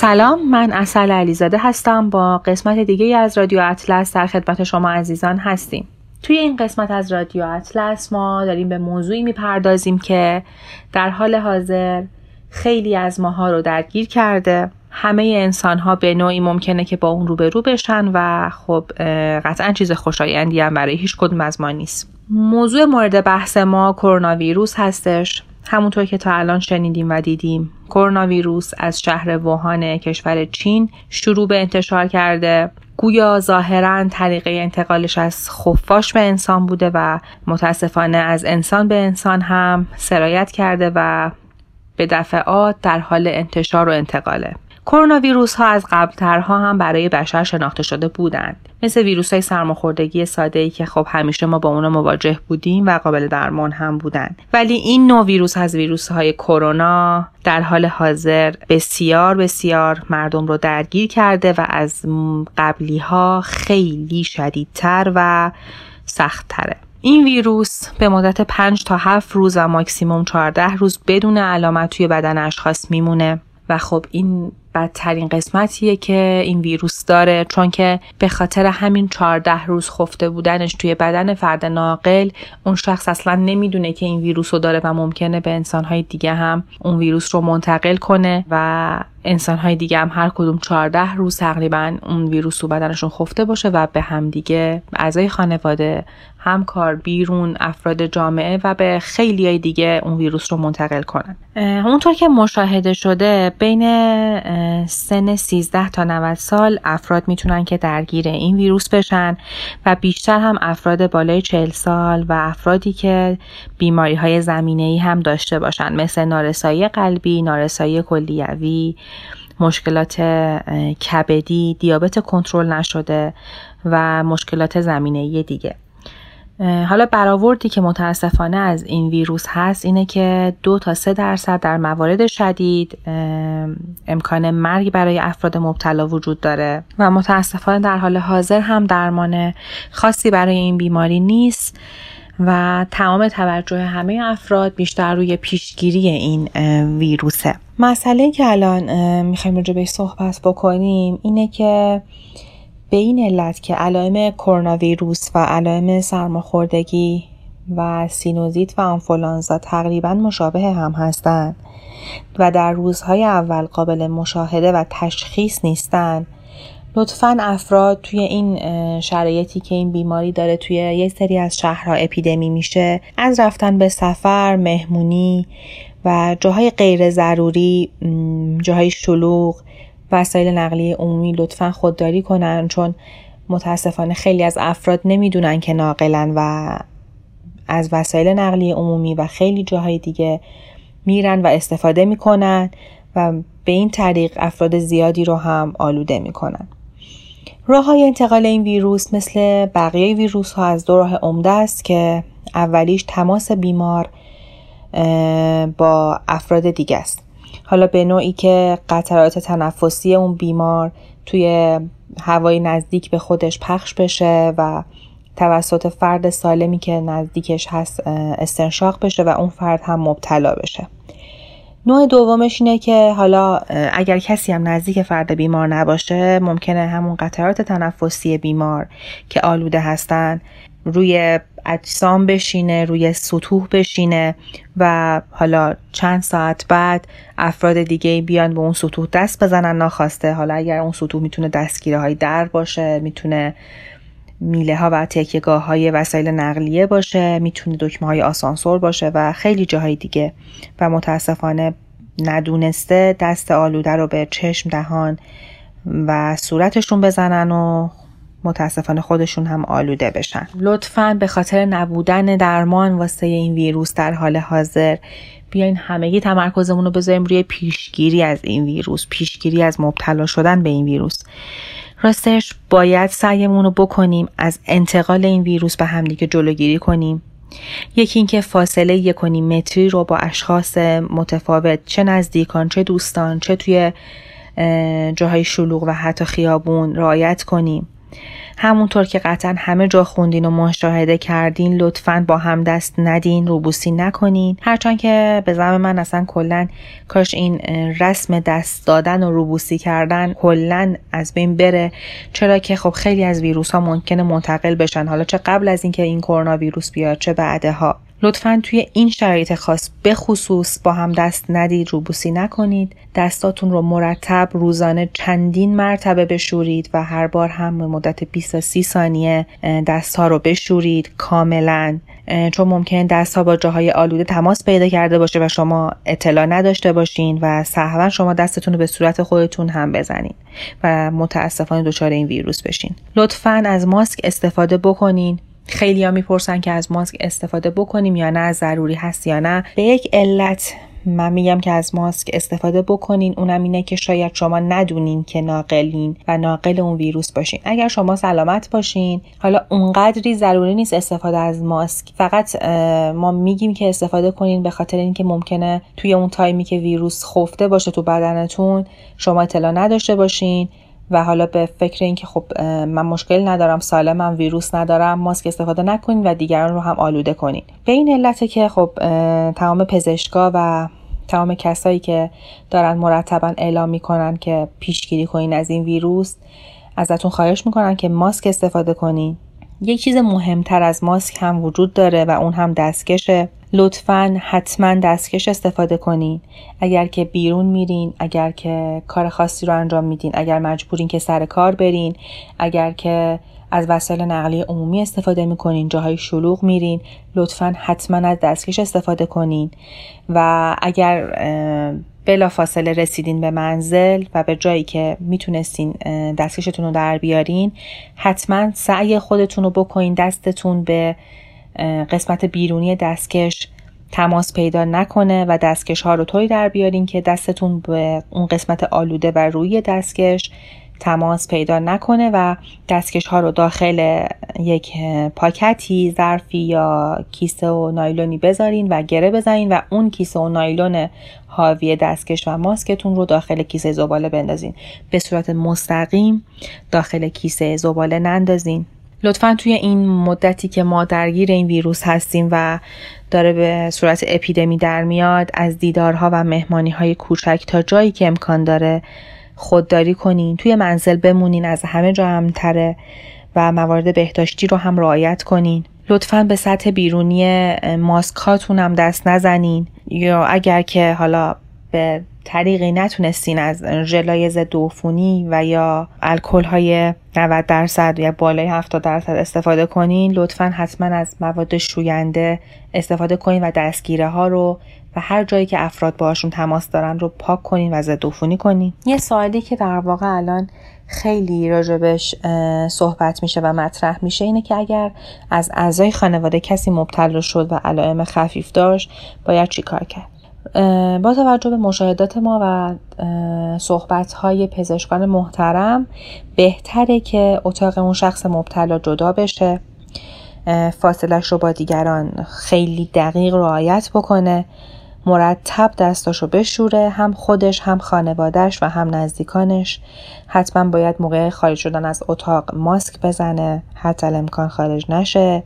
سلام من اصل علیزاده هستم. با قسمت دیگه از رادیو اطلس در خدمت شما عزیزان هستیم. توی این قسمت از رادیو اطلس ما داریم به موضوعی می‌پردازیم که در حال حاضر خیلی از ماها رو درگیر کرده. همه انسان ها به نوعی ممکنه که با اون روبرو بشن و خب قطعا چیز خوشایندی هم برای هیچ کدوم از ما نیست. موضوع مورد بحث ما کرونا ویروس هستش. همونطور که تا الان شنیدیم و دیدیم کرونا ویروس از شهر ووهان کشور چین شروع به انتشار کرده. گویا ظاهرا طریقه انتقالش از خفاش به انسان بوده و متاسفانه از انسان به انسان هم سرایت کرده و به دفعات در حال انتشار و انتقاله. کرونا ویروس ها از قبلترها هم برای بشر شناخته شده بودند. مثل ویروس های سرماخوردگی ساده ای که خب همیشه ما با اونا مواجه بودیم و قابل درمان هم بودند ولی این نوع ویروس از ویروس های کرونا در حال حاضر بسیار بسیار مردم رو درگیر کرده و از قبلی ها خیلی شدیدتر و سختتره. این ویروس به مدت 5 تا 7 روز و ماکسیموم 14 روز بدون علامت توی بدن اشخاص میمونه و خب این بدترین قسمتیه که این ویروس داره چون که به خاطر همین 14 روز خفته بودنش توی بدن فرد ناقل اون شخص اصلا نمی‌دونه که این ویروس رو داره و ممکنه به انسانهای دیگه هم اون ویروس رو منتقل کنه و انسانهای دیگه هم هر کدوم 14 روز تقریبا اون ویروس رو بدنشون خفته باشه و به همدیگه اعضای خانواده همکار بیرون افراد جامعه و به خیلی های دیگه اون ویروس رو منتقل کنن. اونطور که مشاهده شده بین سن 13 تا 90 سال افراد می‌تونن که درگیر این ویروس بشن و بیشتر هم افراد بالای 40 سال و افرادی که بیماری های زمینه ای هم داشته باشن مثل نارسایی قلبی، نارسایی کلیوی، مشکلات کبدی، دیابت کنترل نشده و مشکلات زمینه دیگه. حالا برآوردی که متاسفانه از این ویروس هست اینه که دو تا سه درصد در موارد شدید امکان مرگ برای افراد مبتلا وجود داره و متاسفانه در حال حاضر هم درمان خاصی برای این بیماری نیست و تمام توجه همه افراد بیشتر روی پیشگیری این ویروسه. مسئله که الان می‌خوایم راجع بهش صحبت بکنیم اینه که به این علت که علائم کرونا ویروس و علائم سرماخوردگی و سینوزیت و آنفولانزا تقریبا مشابه هم هستند و در روزهای اول قابل مشاهده و تشخیص نیستند. لطفا افراد توی این شرایطی که این بیماری داره توی یک سری از شهرها اپیدمی میشه از رفتن به سفر، مهمونی و جاهای غیر ضروری جاهای شلوغ وسایل نقلیه عمومی لطفا خودداری کنن چون متاسفانه خیلی از افراد نمی‌دونن که ناقلن و از وسایل نقلیه عمومی و خیلی جاهای دیگه میرن و استفاده می‌کنن و به این طریق افراد زیادی رو هم آلوده می‌کنن. راه های انتقال این ویروس مثل بقیه ویروس ها از دو راه عمده است که اولیش تماس بیمار با افراد دیگه است. حالا به نوعی که قطرات تنفسی اون بیمار توی هوای نزدیک به خودش پخش بشه و توسط فرد سالمی که نزدیکش هست استنشاق بشه و اون فرد هم مبتلا بشه. نوع دومش اینه که حالا اگر کسی هم نزدیک فرد بیمار نباشه ممکنه همون قطرات تنفسی بیمار که آلوده هستن روی اجسام بشینه روی سطوح بشینه و حالا چند ساعت بعد افراد دیگه بیان به اون سطوح دست بزنن ناخواسته. حالا اگر اون سطوح می‌تونه دستگیره های در باشه می‌تونه میله ها و تکیگاه های وسایل نقلیه باشه می‌تونه دکمه های آسانسور باشه و خیلی جاهای دیگه. و متاسفانه ندونسته دست آلوده رو به چشم دهان و صورتشون بزنن و متاسفانه خودشون هم آلوده بشن. لطفا به خاطر نبودن درمان واسه این ویروس در حال حاضر بیاین همگی تمرکزمون رو بذاریم روی پیشگیری از این ویروس پیشگیری از مبتلا شدن به این ویروس. راستش باید سعیمون رو بکنیم از انتقال این ویروس به همدیگه جلوگیری کنیم. یکی اینکه فاصله یک متری رو با اشخاص متفاوت چه نزدیکان چه دوستان چه توی جاهای شلوغ و حتی خیابون رعایت کنیم. همونطور که قطعا همه جا خوندین و مشاهده کردین لطفا با هم دست ندین روبوسی نکنین. هرچند که به زم من اصلا کلا کاش این رسم دست دادن و روبوسی کردن کلا از بین بره. چرا که خب خیلی از ویروس ها ممکنه منتقل بشن. حالا چه قبل از اینکه این کرونا ویروس بیاد چه بعدها. لطفا توی این شرایط خاص به خصوص با هم دست ندید روبوسی نکنید. دستاتون رو مرتب روزانه چندین مرتبه بشورید و هر بار هم به مدت 20 تا 30 ثانیه دست ها رو بشورید کاملا. چون ممکن دست ها با جاهای آلوده تماس پیدا کرده باشه و شما اطلاع نداشته باشین و سهوا شما دستتون رو به صورت خودتون هم بزنین و متاسفانه دچار این ویروس بشین. لطفا از ماسک استفاده بکنین. خیلی ها می‌پرسن که از ماسک استفاده بکنیم یا نه ضروری هست یا نه. به یک علت من میگم که از ماسک استفاده بکنین اونم اینه که شاید شما ندونین که ناقلین و ناقل اون ویروس باشین. اگر شما سلامت باشین حالا اونقدری ضروری نیست استفاده از ماسک. فقط ما میگیم که استفاده کنین به خاطر اینکه ممکنه توی اون تایمی که ویروس خفته باشه تو بدنتون شما اطلاع نداشته باشین. و حالا به فکر اینکه خب من مشکل ندارم سالمم ویروس ندارم ماسک استفاده نکنین و دیگران رو هم آلوده کنین. به این علته که خب تمام پزشکا و تمام کسایی که دارن مرتبا اعلام می‌کنن که پیشگیری کنین از این ویروس ازتون خواهش می‌کنن که ماسک استفاده کنین. یک چیز مهمتر از ماسک هم وجود داره و اون هم دستکشه. لطفا حتما دستکش استفاده کنین. اگر که بیرون میرین اگر که کار خاصی رو انجام میدین اگر مجبورین که سر کار برین اگر که از وسایل نقلیه عمومی استفاده می‌کنین جاهای شلوغ میرین لطفا حتما از دستکش استفاده کنین. و اگر بلا فاصله رسیدین به منزل و به جایی که می‌تونستین دستکشتون رو در بیارین حتما سعی خودتون رو بکنین دستتون به قسمت بیرونی دستکش تماس پیدا نکنه و دستکش ها رو طوری در بیارین که دستتون به اون قسمت آلوده و روی دستکش تماس پیدا نکنه و دستکش ها رو داخل یک پاکتی ظرفی یا کیسه و نایلونی بذارین و گره بزنین و اون کیسه و نایلون حاوی دستکش و ماسکتون رو داخل کیسه زباله بندازین. به صورت مستقیم داخل کیسه زباله نندازین. لطفا توی این مدتی که ما درگیر این ویروس هستیم و داره به صورت اپیدمی در میاد از دیدارها و مهمانی های کوچک تا جایی که امکان داره خودداری کنین. توی منزل بمونین از همه جا همتره و موارد بهداشتی رو هم رعایت کنین. لطفا به سطح بیرونی ماسک هاتون هم دست نزنین. یا اگر که حالا به طریقی نتونستین از ژلای ضد و یا الکل های 90 درصد یا بالای 70 درصد استفاده کنین لطفا حتما از مواد شوینده استفاده کنین و دستگیره ها رو و هر جایی که افراد باشون تماس دارن رو پاک کنین و ضد کنین. یه سوالی که در واقع الان خیلی راجبش صحبت میشه و مطرح میشه اینه که اگر از اعضای خانواده کسی مبتلا شد و علائم خفیف داشت باید چیکار کرد؟ با توجه به مشاهدات ما و صحبت های پزشکان محترم بهتره که اتاق اون شخص مبتلا جدا بشه. فاصلش رو با دیگران خیلی دقیق رعایت بکنه مرتب دستاشو بشوره هم خودش هم خانوادهش و هم نزدیکانش. حتما باید موقع خارج شدن از اتاق ماسک بزنه حتی امکان خارج نشه.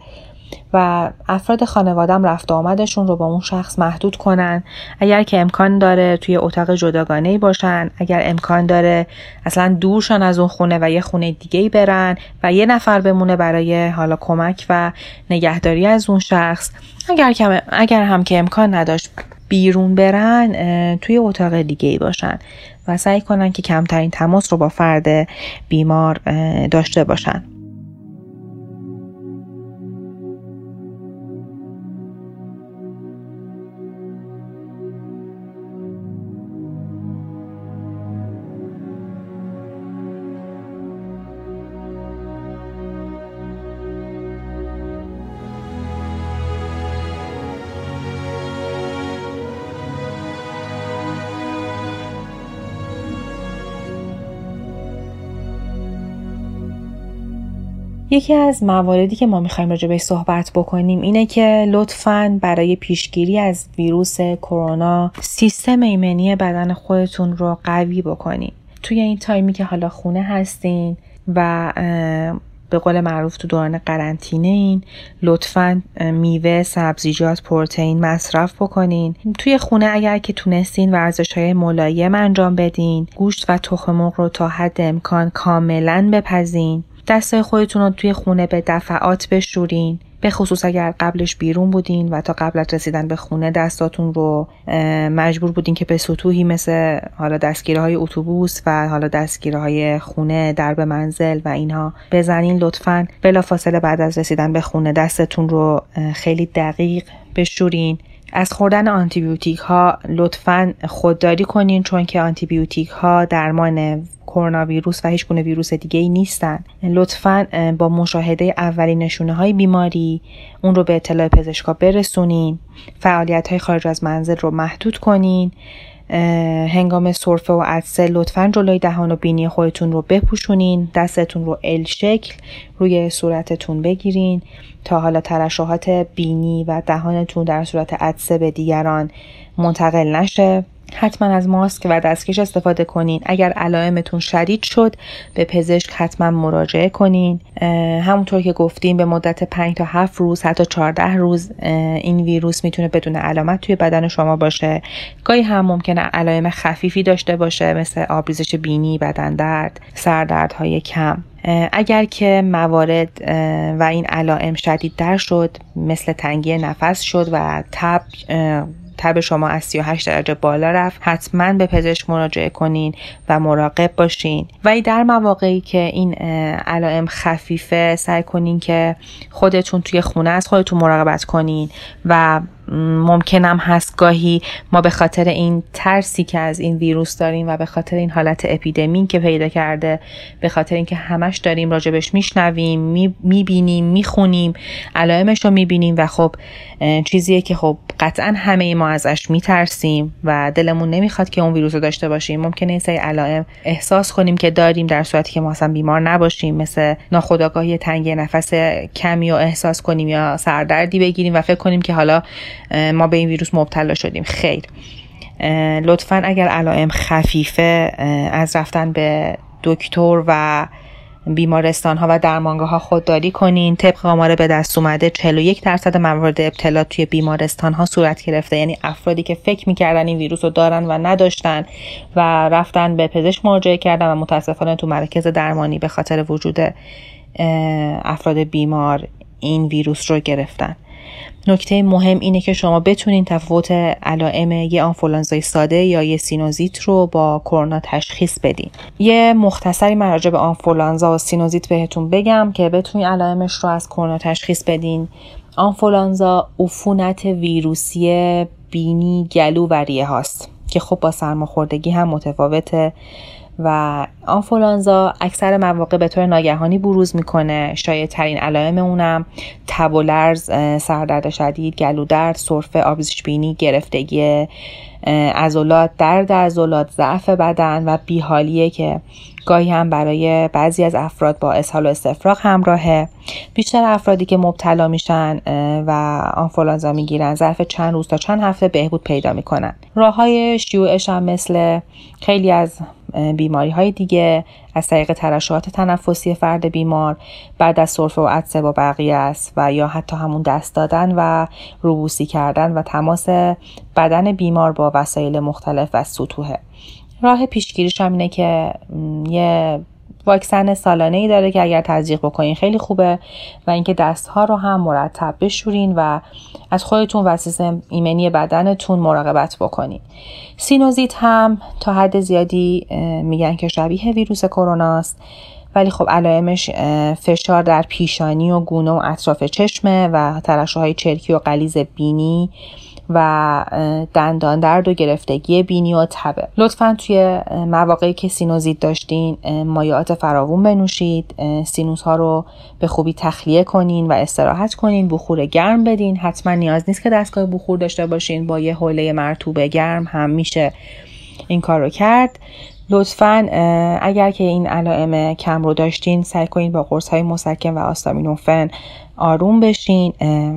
و افراد خانوادم رفت آمدشون رو با اون شخص محدود کنن. اگر که امکان داره توی اتاق جداگانه ای باشن اگر امکان داره اصلا دورشان از اون خونه و یه خونه دیگه ای برن و یه نفر بمونه برای حالا کمک و نگهداری از اون شخص. اگر, اگر هم که امکان نداشت بیرون برن توی اتاق دیگه ای باشن و سعی کنن که کمترین تماس رو با فرد بیمار داشته باشن. یکی از مواردی که ما می‌خوایم راجع به صحبت بکنیم اینه که لطفا برای پیشگیری از ویروس کرونا سیستم ایمنی بدن خودتون رو قوی بکنیم توی این تایمی که حالا خونه هستین و به قول معروف تو دوران قرنطینه این لطفا میوه سبزیجات پروتئین مصرف بکنین. توی خونه اگر که تونستین ورزش های ملایم انجام بدین گوشت و تخم مرغ رو تا حد امکان کاملا بپزین. دستای خودتون رو توی خونه به دفعات بشورین. به خصوص اگر قبلش بیرون بودین و تا قبل از رسیدن به خونه دستاتون رو مجبور بودین که به سطوحی مثل حالا دستگیره های اتوبوس و حالا دستگیره های خونه درب منزل و اینها بزنین لطفا فاصله بعد از رسیدن به خونه دستتون رو خیلی دقیق بشورین. از خوردن آنتیبیوتیک ها لطفا خودداری کنین چون که آنتیبیوتیک ها درمان کرونا ویروس و هیچ گونه ویروس دیگه ای نیستن. لطفا با مشاهده اولین نشونه های بیماری اون رو به اطلاع پزشکا برسونین. فعالیت های خارج از منزل رو محدود کنین. هنگام سرفه و عدسه لطفا جلوی دهان و بینی خودتون رو بپوشونین. دستتون رو ال شکل روی صورتتون بگیرین تا حالا ترشحات بینی و دهانتون در صورت عدسه به دیگران منتقل نشه. حتما از ماسک و دستکش استفاده کنین. اگر علائمتون شدید شد به پزشک حتما مراجعه کنین. همونطور که گفتیم به مدت 5 تا 7 روز حتی 14 روز این ویروس می‌تونه بدون علامت توی بدن شما باشه. گاهی هم ممکنه علائم خفیفی داشته باشه مثل آبریزش بینی بدن درد سردردهای کم. اگر که موارد و این علائم شدید در شد مثل تنگی نفس شد و تب تب شما از 38 درجه بالا رفت. حتما به پزشک مراجعه کنین و مراقب باشین. و در مواقعی که این علائم خفیفه سعی کنین که خودتون توی خونه از خودتون مراقبت کنین و ممکنم هست گاهی ما به خاطر این ترسی که از این ویروس داریم و به خاطر این حالت اپیدمی که پیدا کرده به خاطر اینکه همش داریم راجبش میشنویم می‌بینیم می‌خونیم علائمش رو می‌بینیم و خب چیزیه که خب قطعا همه ما ازش میترسیم و دلمون نمی‌خواد که اون ویروس رو داشته باشیم. ممکنه این سری علائم احساس کنیم که داریم در صورتی که ما اصلا بیمار نباشیم مثل ناخودآگاهی تنگی نفس کمی رو احساس کنیم یا سردردی بگیریم و فکر کنیم که حالا ما به این ویروس مبتلا شدیم. خیر. لطفا اگر علائم خفیفه از رفتن به دکتر و بیمارستان ها و درمانگاه ها خودداری کنین. طبق آمار به دست اومده 41 درصد موارد ابتلا توی بیمارستان ها صورت گرفته. یعنی افرادی که فکر می‌کردن این ویروس رو دارن و نداشتن و رفتن به پزشک مراجعه کردن و متاسفانه تو مرکز درمانی به خاطر وجود افراد بیمار این ویروس رو گرفتن. نکته مهم اینه که شما بتونین تفاوت علائم یه آنفولانزای ساده یا یه سینوزیت رو با کرونا تشخیص بدین. یه مختصری من به آنفولانزا و سینوزیت بهتون بگم که بتونین علائمش رو از کرونا تشخیص بدین. آنفولانزا عفونت ویروسی بینی گلو و ریه هاست که خب با سرماخوردگی هم متفاوته. و آنفولانزا اکثر مواقع به طور ناگهانی بروز می‌کنه. شاید ترین علائم اونم تب و لرز سردرد شدید گلودرد سرفه آبزیش بینی گرفتگی ازولات درد ازولات ضعف بدن و بیحالیه که گاهی هم برای بعضی از افراد با اسهال و استفراغ همراهه. بیشتر افرادی که مبتلا میشن و آنفولانزا می‌گیرن ظرف چند روز تا چند هفته بهبود پیدا می‌کنن. راه های شیوعش هم مثل خیلی از بیماری های دیگه از طریق ترشحات تنفسی فرد بیمار بعد از سرفه و عدسه با بقیه است و یا حتی همون دست دادن و روبوسی کردن و تماس بدن بیمار با وسایل مختلف و سطوحه. راه پیشگیریش هم اینه که یه واکسن سالانه ای داره که اگر تزریق بکنین خیلی خوبه و اینکه دستها رو هم مرتب بشورین و از خودتون و سیستم ایمنی بدنتون مراقبت بکنین. سینوزیت هم تا حد زیادی میگن که شبیه ویروس کرونا است ولی خب علائمش فشار در پیشانی و گونه و اطراف چشمه و های چرکی و غلیظ بینی و دندان درد و گرفتگی بینی و تبه. لطفا توی مواقعی که سینوزیت داشتین مایعات فراوون بنوشید. سینوس ها رو به خوبی تخلیه کنین و استراحت کنین بخور گرم بدین. حتما نیاز نیست که دستگاه بخور داشته باشین. با یه حوله مرطوب گرم هم میشه این کار رو کرد. لطفا اگر که این علائم کم رو داشتین سعی کنین با قرص های مسکن و آستامینوفن آروم بشین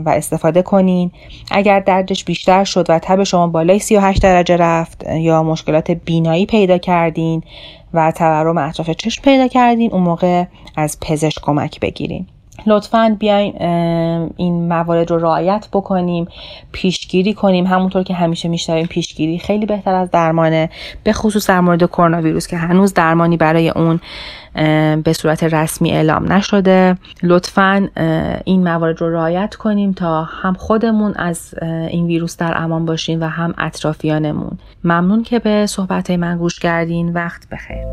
و استفاده کنین. اگر دردش بیشتر شد و تب شما بالای 38 درجه رفت یا مشکلات بینایی پیدا کردین و تورم اطراف چشم پیدا کردین اون موقع از پزشک کمک بگیرین. لطفا بیاین این موارد رو رعایت بکنیم پیشگیری کنیم. همونطور که همیشه میشنویم پیشگیری خیلی بهتر از درمانه به خصوص در مورد کرونا ویروس که هنوز درمانی برای اون به صورت رسمی اعلام نشده. لطفا این موارد رو رعایت کنیم تا هم خودمون از این ویروس در امان باشیم و هم اطرافیانمون. ممنون که به صحبت من گوش کردین. وقت بخیر.